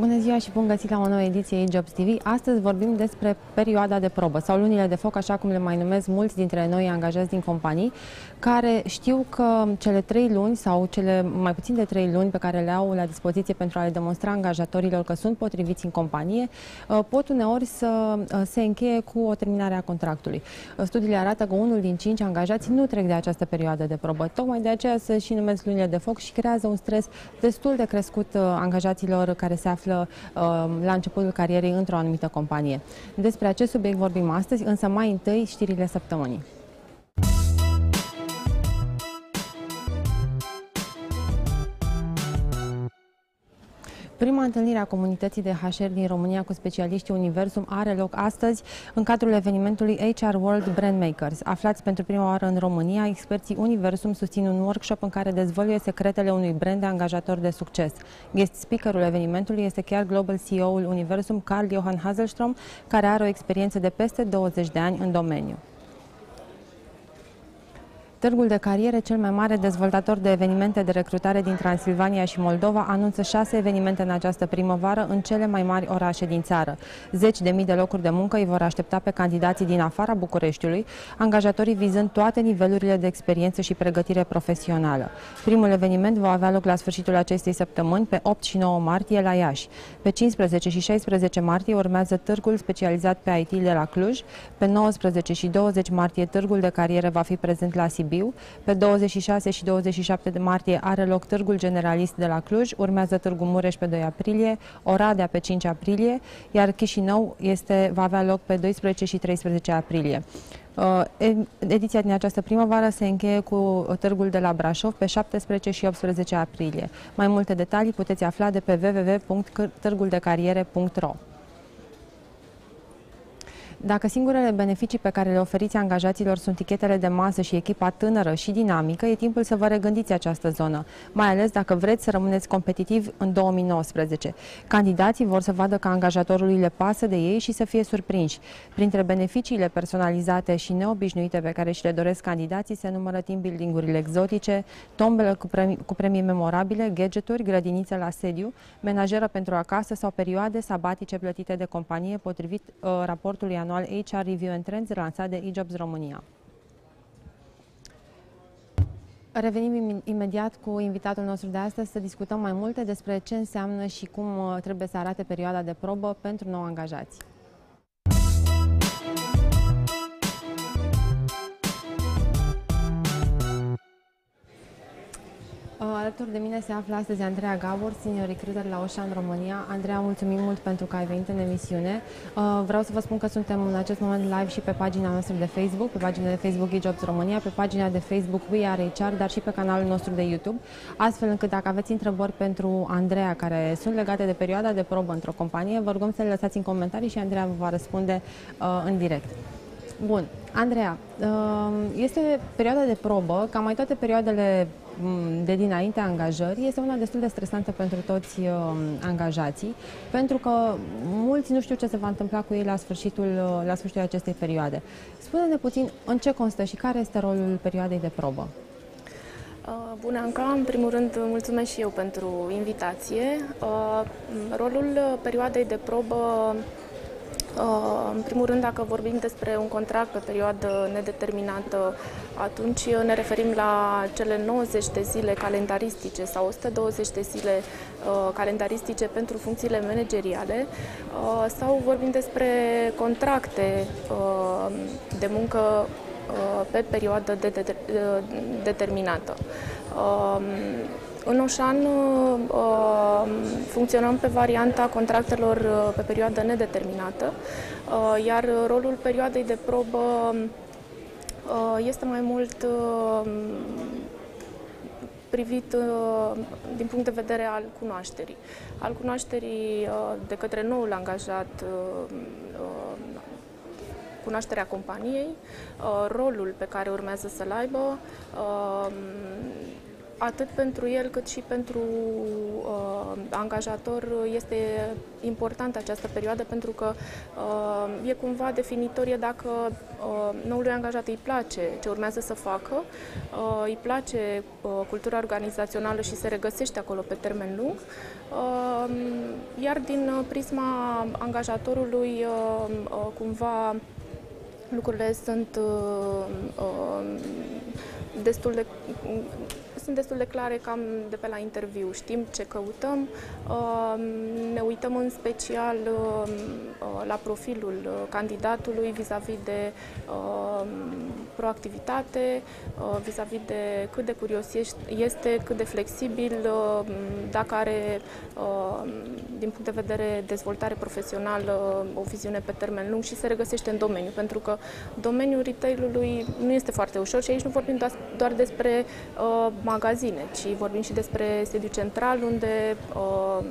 Bună ziua și bun găsit la o nouă ediție Jobs TV. Astăzi vorbim despre perioada de probă sau lunile de foc, așa cum le mai numesc mulți dintre noi angajați din companii, care știu că cele trei luni sau cele mai puțin de trei luni pe care le au la dispoziție pentru a le demonstra angajatorilor că sunt potriviți în companie, uh, pot uneori să uh, se încheie cu o terminare a contractului. Uh, studiile arată că unul din cinci angajați nu trec de această perioadă de probă. Tocmai de aceea se și numesc lunile de foc și creează un stres destul de crescut angajaților care se află la începutul carierei într-o anumită companie. Despre acest subiect vorbim astăzi, însă mai întâi știrile săptămânii. Prima întâlnire a comunității de HR din România cu specialiștii Universum are loc astăzi în cadrul evenimentului HR World Brand Makers. Aflați pentru prima oară în România, experții Universum susțin un workshop în care dezvăluie secretele unui brand de angajator de succes. Guest speakerul evenimentului este chiar Global CEO-ul Universum, Carl Johan Hazelstrom, care are o experiență de peste 20 de ani în domeniu. Târgul de cariere, cel mai mare dezvoltator de evenimente de recrutare din Transilvania și Moldova, anunță șase evenimente în această primăvară în cele mai mari orașe din țară. Zeci de mii de locuri de muncă îi vor aștepta pe candidații din afara Bucureștiului, angajatorii vizând toate nivelurile de experiență și pregătire profesională. Primul eveniment va avea loc la sfârșitul acestei săptămâni, pe 8 și 9 martie, la Iași. Pe 15 și 16 martie urmează târgul specializat pe IT de la Cluj. Pe 19 și 20 martie, târgul de cariere va fi prezent la Sibiu Sibiu. Pe 26 și 27 de martie are loc Târgul Generalist de la Cluj, urmează Târgul Mureș pe 2 aprilie, Oradea pe 5 aprilie, iar Chișinău este, va avea loc pe 12 și 13 aprilie. Uh, ediția din această primăvară se încheie cu târgul de la Brașov pe 17 și 18 aprilie. Mai multe detalii puteți afla de pe www.târguldecariere.ro dacă singurele beneficii pe care le oferiți angajaților sunt tichetele de masă și echipa tânără și dinamică, e timpul să vă regândiți această zonă, mai ales dacă vreți să rămâneți competitivi în 2019. Candidații vor să vadă că angajatorului le pasă de ei și să fie surprinși. Printre beneficiile personalizate și neobișnuite pe care și le doresc candidații se numără team building-urile exotice, tombele cu premii, cu premii memorabile, gadgeturi, grădinițe la sediu, menajeră pentru acasă sau perioade sabatice plătite de companie potrivit uh, raportului anual anual HR Review and Trends lansat de eJobs România. Revenim imediat cu invitatul nostru de astăzi să discutăm mai multe despre ce înseamnă și cum uh, trebuie să arate perioada de probă pentru nou angajați. Alături de mine se află astăzi Andreea Gabor, senior recruiter la Oșan România. Andreea, mulțumim mult pentru că ai venit în emisiune. Uh, vreau să vă spun că suntem în acest moment live și pe pagina noastră de Facebook, pe pagina de Facebook eJobs România, pe pagina de Facebook We Are HR, dar și pe canalul nostru de YouTube, astfel încât dacă aveți întrebări pentru Andreea care sunt legate de perioada de probă într-o companie, vă rugăm să le lăsați în comentarii și Andreea vă va răspunde uh, în direct. Bun, Andreea, uh, este perioada de probă, ca mai toate perioadele Mm, de dinainte angajării este una destul de stresantă pentru toți uh, angajații, pentru că mulți nu știu ce se va întâmpla cu ei la sfârșitul, uh, la sfârșitul acestei perioade. Spune-ne puțin în ce constă și care este rolul perioadei de probă. Uh, bună, Anca! În primul rând, mulțumesc și eu pentru invitație. Uh, rolul perioadei de probă Uh, în primul rând, dacă vorbim despre un contract pe perioadă nedeterminată, atunci ne referim la cele 90 de zile calendaristice sau 120 de zile uh, calendaristice pentru funcțiile manageriale uh, sau vorbim despre contracte de muncă pe perioadă de determinată. În Oșan uh, funcționăm pe varianta contractelor uh, pe perioadă nedeterminată, uh, iar rolul perioadei de probă este mai mult privit din punct de vedere al cunoașterii. Al cunoașterii de către noul angajat cunoașterea companiei, rolul pe care urmează să-l aibă, atât pentru el cât și pentru uh, angajator este importantă această perioadă pentru că uh, e cumva definitorie dacă uh, noului angajat îi place ce urmează să facă, uh, îi place uh, cultura organizațională și se regăsește acolo pe termen lung, uh, iar din prisma angajatorului uh, uh, cumva lucrurile sunt uh, uh, destul de sunt destul de clare cam de pe la interviu. Știm ce căutăm, um, ne uităm în special um, uh, la profilul uh, candidatului vis-a-vis -vis de um, proactivitate, uh, vis-a-vis -vis de cât de curios este, cât de flexibil, dacă are, din punct de vedere dezvoltare profesională, o viziune pe termen lung și se regăsește în domeniu, pentru că domeniul retailului nu este foarte ușor și aici nu vorbim doar despre magazine, ci vorbim și despre sediu central, unde uh,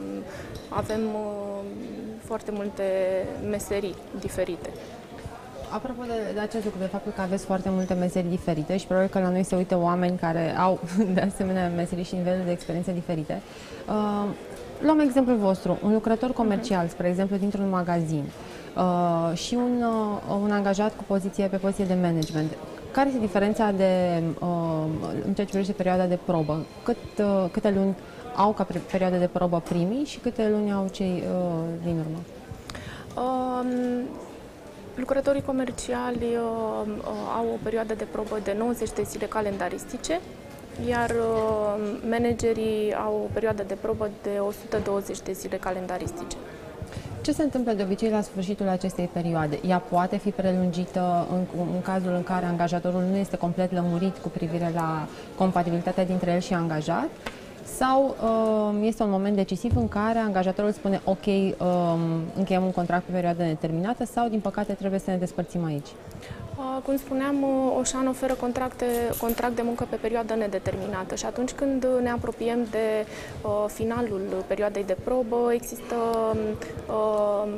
avem uh, foarte multe meserii diferite. Apropo de, de acest lucru, de faptul că aveți foarte multe meserii diferite și probabil că la noi se uită oameni care au de asemenea meserii și niveluri de experiențe diferite. Uh, luăm exemplul vostru, un lucrător comercial, uh-huh. spre exemplu, dintr-un magazin uh, și un, uh, un angajat cu poziție pe poziție de management. Care este diferența de, uh, în ceea ce privește perioada de probă? Cât, uh, câte luni au ca perioadă de probă primii și câte luni au cei uh, din urmă? Um, lucrătorii comerciali uh, uh, au o perioadă de probă de 90 de zile calendaristice, iar uh, managerii au o perioadă de probă de 120 de zile calendaristice. Ce se întâmplă de obicei la sfârșitul acestei perioade? Ea poate fi prelungită în, în cazul în care angajatorul nu este complet lămurit cu privire la compatibilitatea dintre el și angajat? Sau um, este un moment decisiv în care angajatorul spune ok, um, încheiem un contract pe perioadă nedeterminată sau, din păcate, trebuie să ne despărțim aici? Cum spuneam, uh, Oșan oferă contracte, contract de muncă pe perioadă nedeterminată și atunci când ne apropiem de uh, finalul perioadei de probă, există uh,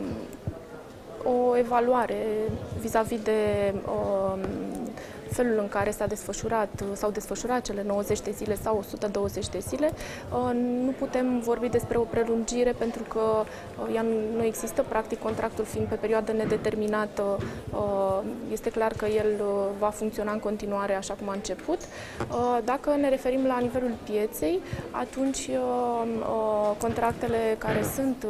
o evaluare vis-a-vis -vis de uh, felul în care s-a desfășurat, s-au desfășurat cele 90 de zile sau 120 de zile. Uh, nu putem vorbi despre o prelungire pentru că uh, ea nu există, practic contractul fiind pe perioadă nedeterminată, uh, este clar că el va funcționa în continuare așa cum a început. Dacă ne referim la nivelul pieței, atunci contractele care sunt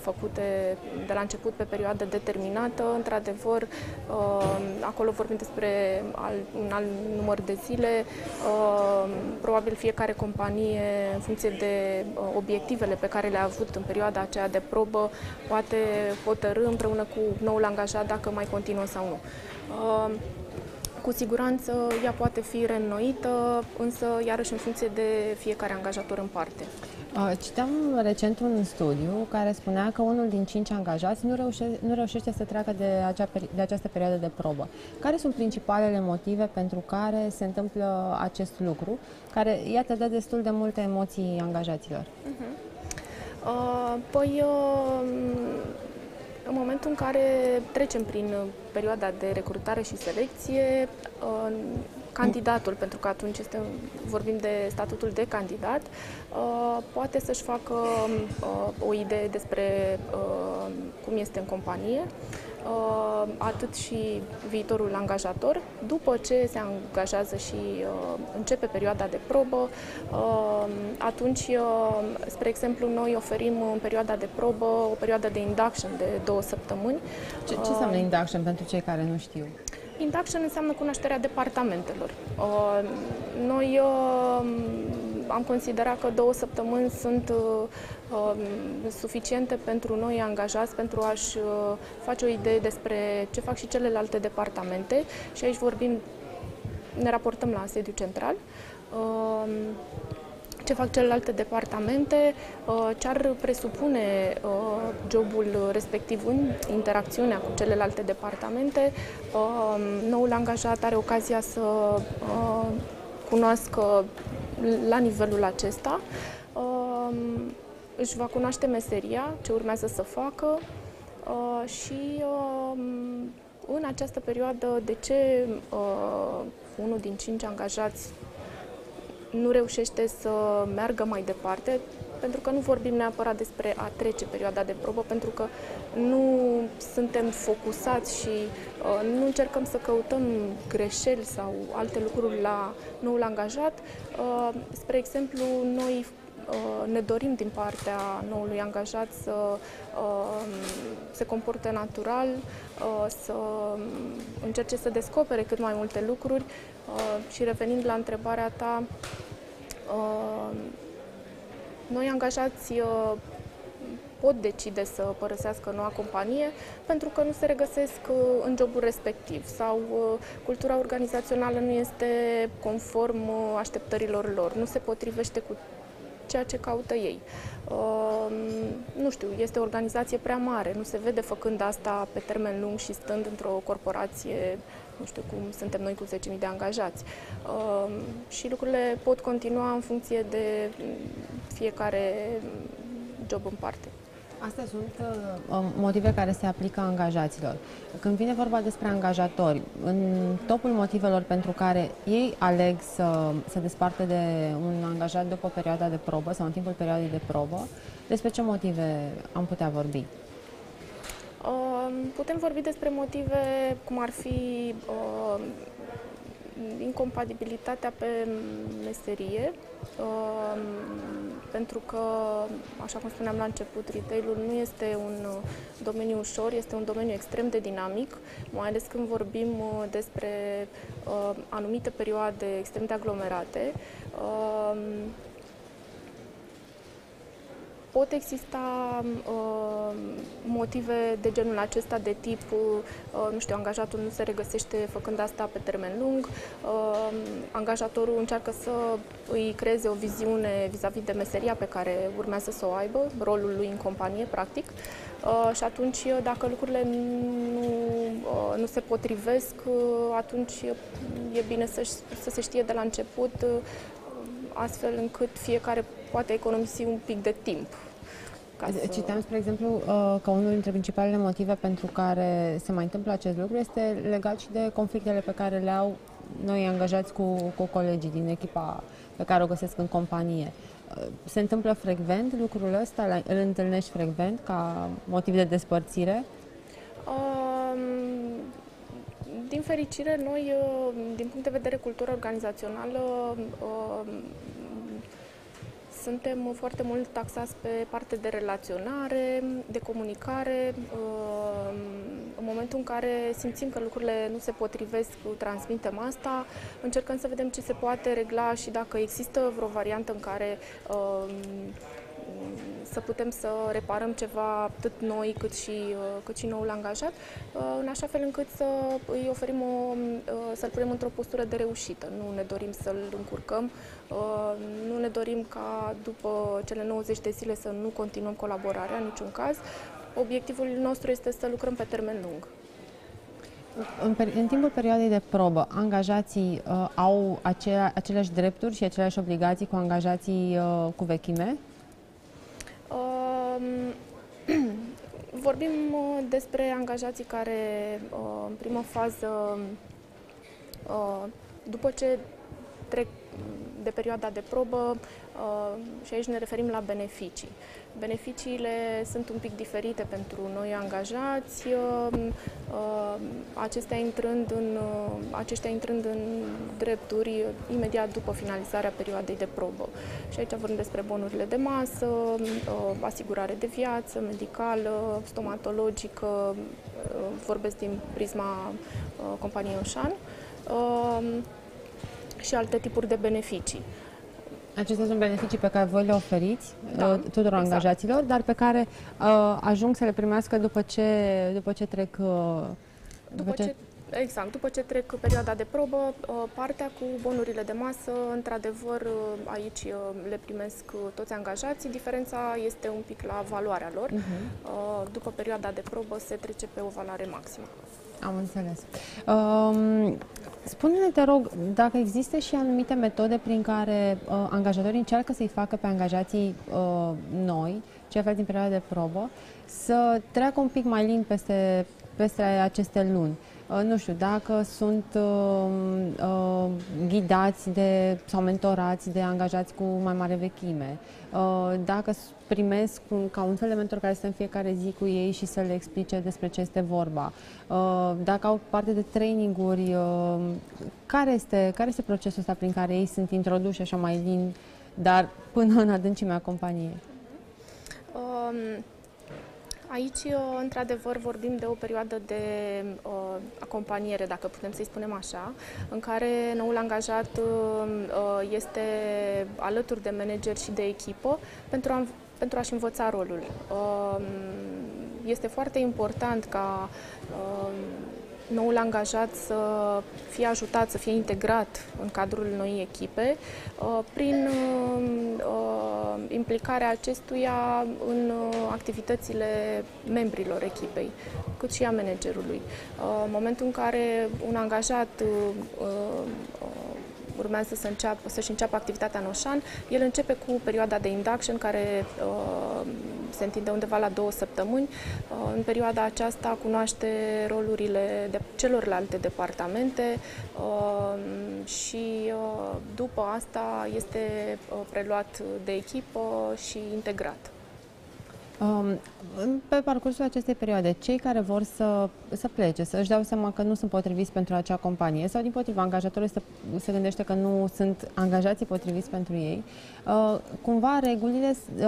făcute de la început pe perioadă determinată, într-adevăr, acolo vorbim despre al, un alt număr de zile. Uh, probabil fiecare companie, în funcție de uh, obiectivele pe care le-a avut în perioada aceea de probă, poate hotărâ împreună cu noul angajat dacă mai continuă sau nu. Uh, cu siguranță ea poate fi reînnoită, însă iarăși în funcție de fiecare angajator în parte. Citeam recent un studiu care spunea că unul din cinci angajați nu, reușe, nu reușește să treacă de, acea, de această perioadă de probă. Care sunt principalele motive pentru care se întâmplă acest lucru, care, iată, dă destul de multe emoții angajaților? Uh-huh. Uh, păi, uh, în momentul în care trecem prin perioada de recrutare și selecție, uh, candidatul, pentru că atunci este, vorbim de statutul de candidat, uh, poate să-și facă uh, o idee despre uh, cum este în companie, atât și viitorul angajator. După ce se angajează și începe perioada de probă, atunci, spre exemplu, noi oferim în perioada de probă o perioadă de induction de două săptămâni. Ce, ce înseamnă induction pentru cei care nu știu? Induction înseamnă cunoașterea departamentelor. Uh, noi uh, am considerat că două săptămâni sunt uh, suficiente pentru noi angajați pentru a-și face o idee despre ce fac și celelalte departamente și aici vorbim, ne raportăm la sediu central ce fac celelalte departamente, uh, ce ar presupune uh, jobul respectiv în interacțiunea cu celelalte departamente. Uh, noul angajat are ocazia să cunoască la nivelul acesta, își va cunoaște meseria, ce urmează să facă și în această perioadă de ce unul din cinci angajați nu reușește să meargă mai departe, pentru că nu vorbim neapărat despre a trece perioada de probă, pentru că nu suntem focusați și uh, nu încercăm să căutăm greșeli sau alte lucruri la noul angajat. Uh, spre exemplu, noi uh, ne dorim din partea noului angajat să uh, se comporte natural, uh, să încerce să descopere cât mai multe lucruri și revenind la întrebarea ta, noi angajați uh, pot decide să părăsească noua companie pentru că nu se regăsesc uh, în jobul respectiv sau uh, cultura organizațională nu este conform așteptărilor lor, nu se potrivește cu ceea ce caută ei. Nu știu, este o organizație prea mare, nu se vede făcând asta pe termen lung și stând într-o corporație nu știu cum suntem noi cu 10.000 de angajați. Uh, și lucrurile pot continua în funcție de fiecare job în parte. Astea sunt uh, um, motive care se aplică angajaților. Când vine vorba despre angajatori, în topul motivelor pentru care ei aleg să se desparte de un angajat după perioada de probă sau în timpul perioadei de probă, despre ce motive am putea vorbi? Putem vorbi despre motive cum ar fi uh, incompatibilitatea pe meserie, uh, pentru că, așa cum spuneam la început, retail-ul nu este un domeniu ușor, este un domeniu extrem de dinamic, mai ales când vorbim uh, despre uh, anumite perioade extrem de aglomerate. Uh, pot exista uh, motive de genul acesta de tip, uh, nu știu, angajatul nu se regăsește făcând asta pe termen lung, uh, angajatorul încearcă să îi creeze o viziune vis-a-vis -vis de meseria pe care urmează să o aibă, rolul lui în companie, practic. Uh, și atunci, dacă lucrurile nu, uh, nu se potrivesc, uh, atunci e bine să, să se știe de la început uh, astfel încât fiecare poate economisi un pic de timp. Ca să... Citeam, spre exemplu, uh, că unul dintre principalele motive pentru care se mai întâmplă acest lucru este legat și de conflictele pe care le au noi angajați cu, cu colegii din echipa pe care o găsesc în companie. Uh, se întâmplă frecvent lucrul ăsta? Îl întâlnești frecvent ca motiv de despărțire? Um, din fericire, noi, uh, din punct de vedere cultură organizațională, suntem foarte mult taxați pe parte de relaționare, de comunicare. Uh, în momentul în care simțim că lucrurile nu se potrivesc, transmitem asta, încercăm să vedem ce se poate regla și dacă există vreo variantă în care uh, să putem să reparăm ceva atât noi cât și, uh, cât și noul angajat, uh, în așa fel încât să îi oferim o, uh, să-l punem într-o postură de reușită. Nu ne dorim să-l încurcăm, nu ne dorim ca după cele 90 de zile să nu continuăm colaborarea, în niciun caz. Obiectivul nostru este să lucrăm pe termen lung. În, în timpul perioadei de probă, angajații uh, au acelea, aceleași drepturi și aceleași obligații cu angajații uh, cu vechime? Vorbim uh, despre angajații care, uh, în primă fază, uh, după ce trec de perioada de probă, și aici ne referim la beneficii. Beneficiile sunt un pic diferite pentru noi angajați, um, um, acestea intrând în, uh, aceștia intrând în drepturi imediat după finalizarea perioadei de probă. Și aici vorbim despre bonurile de masă, uh, asigurare de viață, medicală, stomatologică, uh, vorbesc din prisma companiei Oșan, um, și alte tipuri de beneficii. Acestea sunt beneficii pe care voi le oferiți da, uh, tuturor exact. angajaților, dar pe care uh, ajung să le primească după ce, după ce trec... Uh, după, după ce... ce Exact. După ce trec perioada de probă, uh, partea cu bonurile de masă, într-adevăr, uh, aici le primesc toți angajații. Diferența este un pic la valoarea lor. Uh-huh. După perioada de probă se trece pe o valoare maximă. Am înțeles. Um, Spune-ne, te rog, dacă există și anumite metode prin care uh, angajatorii încearcă să-i facă pe angajații uh, noi, cei aflați din perioada de probă, să treacă un pic mai lin peste, peste aceste luni. uh, nu știu, dacă sunt uh, uh, ghidați de, sau mentorați de angajați cu mai mare vechime, uh, dacă primesc un, ca un fel de mentor care să în fiecare zi cu ei și să le explice despre ce este vorba, uh, dacă au parte de traininguri, uh, care, este, care este procesul ăsta prin care ei sunt introduși așa mai lin, dar până în adâncimea companiei? Um, Aici, uh, într-adevăr, vorbim de o perioadă de uh, acompaniere, dacă putem să-i spunem așa, în care noul angajat uh, uh, este alături de manager și de echipă pentru, a, pentru a-și învăța rolul. Uh, este foarte important ca uh, noul angajat să fie ajutat, să fie integrat în cadrul noii echipe uh, prin uh, uh, implicarea acestuia în activitățile membrilor echipei, cât și a managerului. În momentul în care un angajat urmează să înceapă, să-și înceapă activitatea în Oșan, el începe cu perioada de induction, care uh, se întinde undeva la două săptămâni. Uh, în perioada aceasta cunoaște rolurile de celorlalte departamente uh, și uh, după asta este uh, preluat de echipă și integrat. Um, pe parcursul acestei perioade, cei care vor să, să plece, să își dau seama că nu sunt potriviți pentru acea companie sau, din potriva, angajatorul se, se gândește că nu sunt angajații potriviți pentru ei, uh, cumva regulile uh,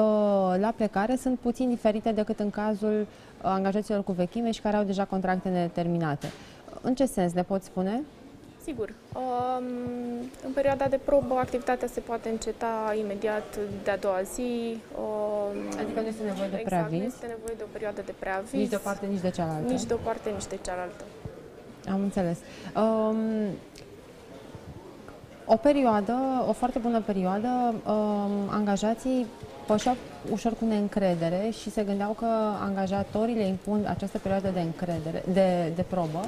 la plecare sunt puțin diferite decât în cazul angajaților cu vechime și care au deja contracte nedeterminate. În ce sens ne poți spune? Sigur. Um, în perioada de probă, activitatea se poate înceta imediat de a doua zi. Um, adică nu este nevoie de exact, preaviz? nu este nevoie de o perioadă de preaviz. Nici de o parte, nici de cealaltă? Nici de o parte, nici de cealaltă. Am înțeles. Um, o perioadă, o foarte bună perioadă, um, angajații pășeau ușor cu neîncredere și se gândeau că angajatorii le impun această perioadă de încredere, de, de probă,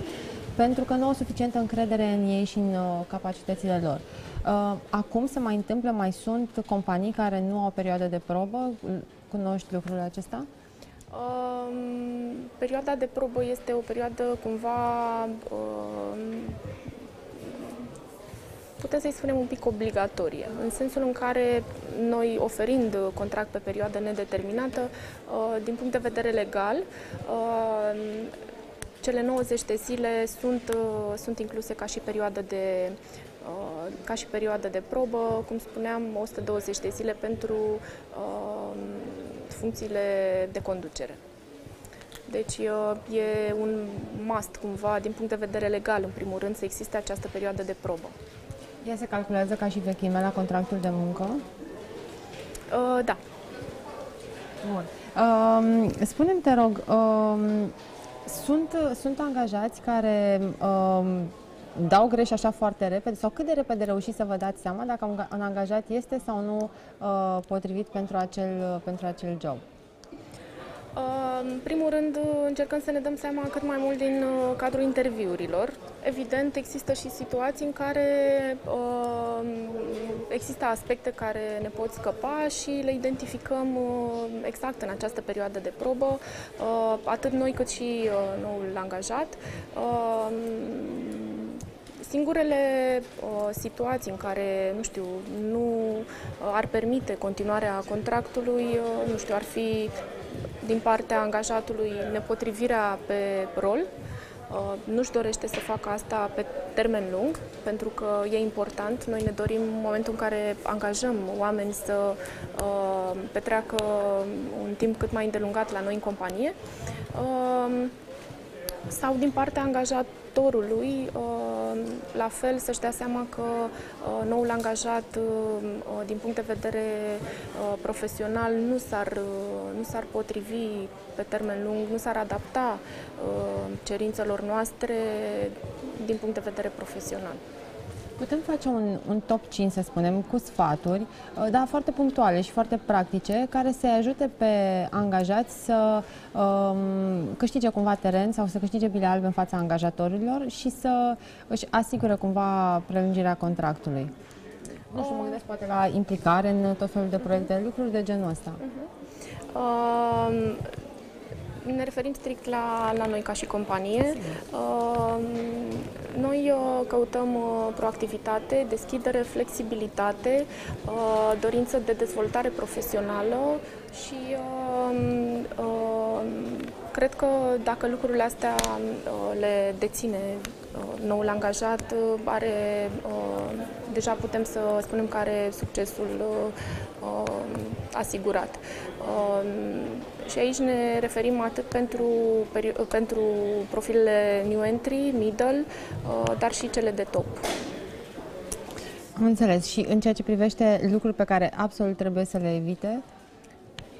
pentru că nu au suficientă încredere în ei și în uh, capacitățile lor. Uh, acum se mai întâmplă, mai sunt companii care nu au o perioadă de probă? Cunoști lucrul acesta? Uh, perioada de probă este o perioadă cumva uh, putem să-i spunem un pic obligatorie, în sensul în care noi, oferind contract pe perioadă nedeterminată, uh, din punct de vedere legal, uh, cele 90 de zile sunt, uh, sunt incluse ca și perioadă de ca și perioadă de probă, cum spuneam, 120 de zile pentru funcțiile de conducere. Deci e un must cumva, din punct de vedere legal, în primul rând, să existe această perioadă de probă. Ea se calculează ca și vechime la contractul de muncă? Uh, da. Bun. Uh, spune-mi, te rog, uh, sunt, sunt angajați care uh, dau greș așa foarte repede sau cât de repede reușiți să vă dați seama dacă un angajat este sau nu uh, potrivit pentru acel, pentru acel job? În primul rând, încercăm să ne dăm seama cât mai mult din uh, cadrul interviurilor. Evident, există și situații în care uh, există aspecte care ne pot scăpa și le identificăm uh, exact în această perioadă de probă, atât noi cât și noul angajat. Singurele uh, situații în care, nu știu, nu ar permite continuarea contractului, uh, nu știu, ar fi din partea angajatului nepotrivirea pe rol, uh, nu-și dorește să facă asta pe termen lung, pentru că e important. Noi ne dorim în momentul în care angajăm oameni să uh, petreacă un timp cât mai îndelungat la noi în companie. Uh, sau din partea angajatorului, uh, la fel să-și dea seama că uh, noul angajat, uh, din punct de vedere profesional, nu s-ar, nu s-ar potrivi pe termen lung, nu s-ar adapta cerințelor noastre din punct de vedere profesional. Putem face un, un top 5, să spunem, cu sfaturi, uh, dar foarte punctuale și foarte practice, care să-i ajute pe angajați să um, câștige cumva teren sau să câștige bile albe în fața angajatorilor și să își asigure cumva prelungirea contractului. Nu știu, mă gândesc poate la implicare în tot felul de proiecte, lucruri de genul ăsta. Uh-huh. Uh, ne referim strict la, la noi ca și companie. Uh, noi uh, căutăm uh, proactivitate, deschidere, flexibilitate, uh, dorință de dezvoltare profesională și uh, uh, cred că dacă lucrurile astea uh, le deține uh, noul angajat, uh, are, uh, deja putem să spunem că are succesul uh, uh, asigurat. Uh, și aici ne referim atât pentru, perio- pentru profilele new entry, middle, uh, dar și cele de top. Am înțeles. Și în ceea ce privește lucruri pe care absolut trebuie să le evite,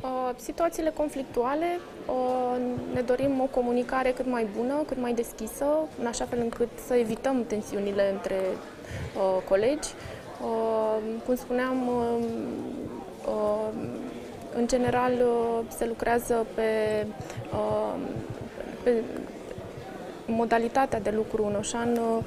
Uh, Situațiile conflictuale, uh, ne dorim o comunicare cât mai bună, cât mai deschisă, în așa fel încât să evităm tensiunile între uh, colegi. Uh, Cum spuneam, uh, uh, în general uh, se lucrează pe, uh, pe modalitatea de lucru în Oșan uh,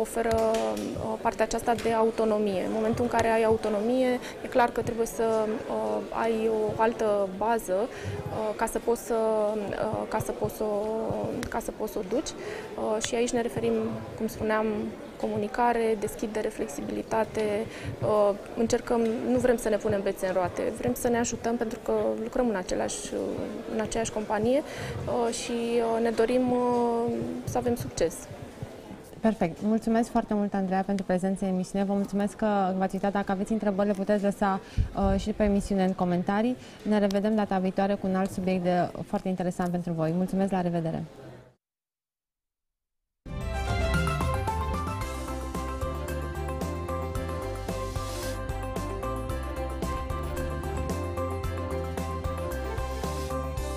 oferă uh, partea aceasta de autonomie. În momentul în care ai autonomie, e clar că trebuie să uh, ai o altă bază uh, ca să poți să, uh, ca să poți să, o- ca să poți să o duci. Uh, Și aici ne referim, cum spuneam, comunicare, deschidere, flexibilitate. Uh, Încercăm, nu vrem să ne punem bețe în roate, vrem să ne ajutăm pentru că lucrăm în, același, uh, în aceeași companie uh, și uh, ne dorim uh, să avem succes. Perfect. Mulțumesc foarte mult, Andreea, pentru prezența în emisiune. Vă mulțumesc că v-ați uitat. Dacă aveți întrebări, le puteți lăsa uh, și pe emisiune în comentarii. Ne revedem data viitoare cu un alt subiect de, foarte interesant pentru voi. Mulțumesc, la revedere!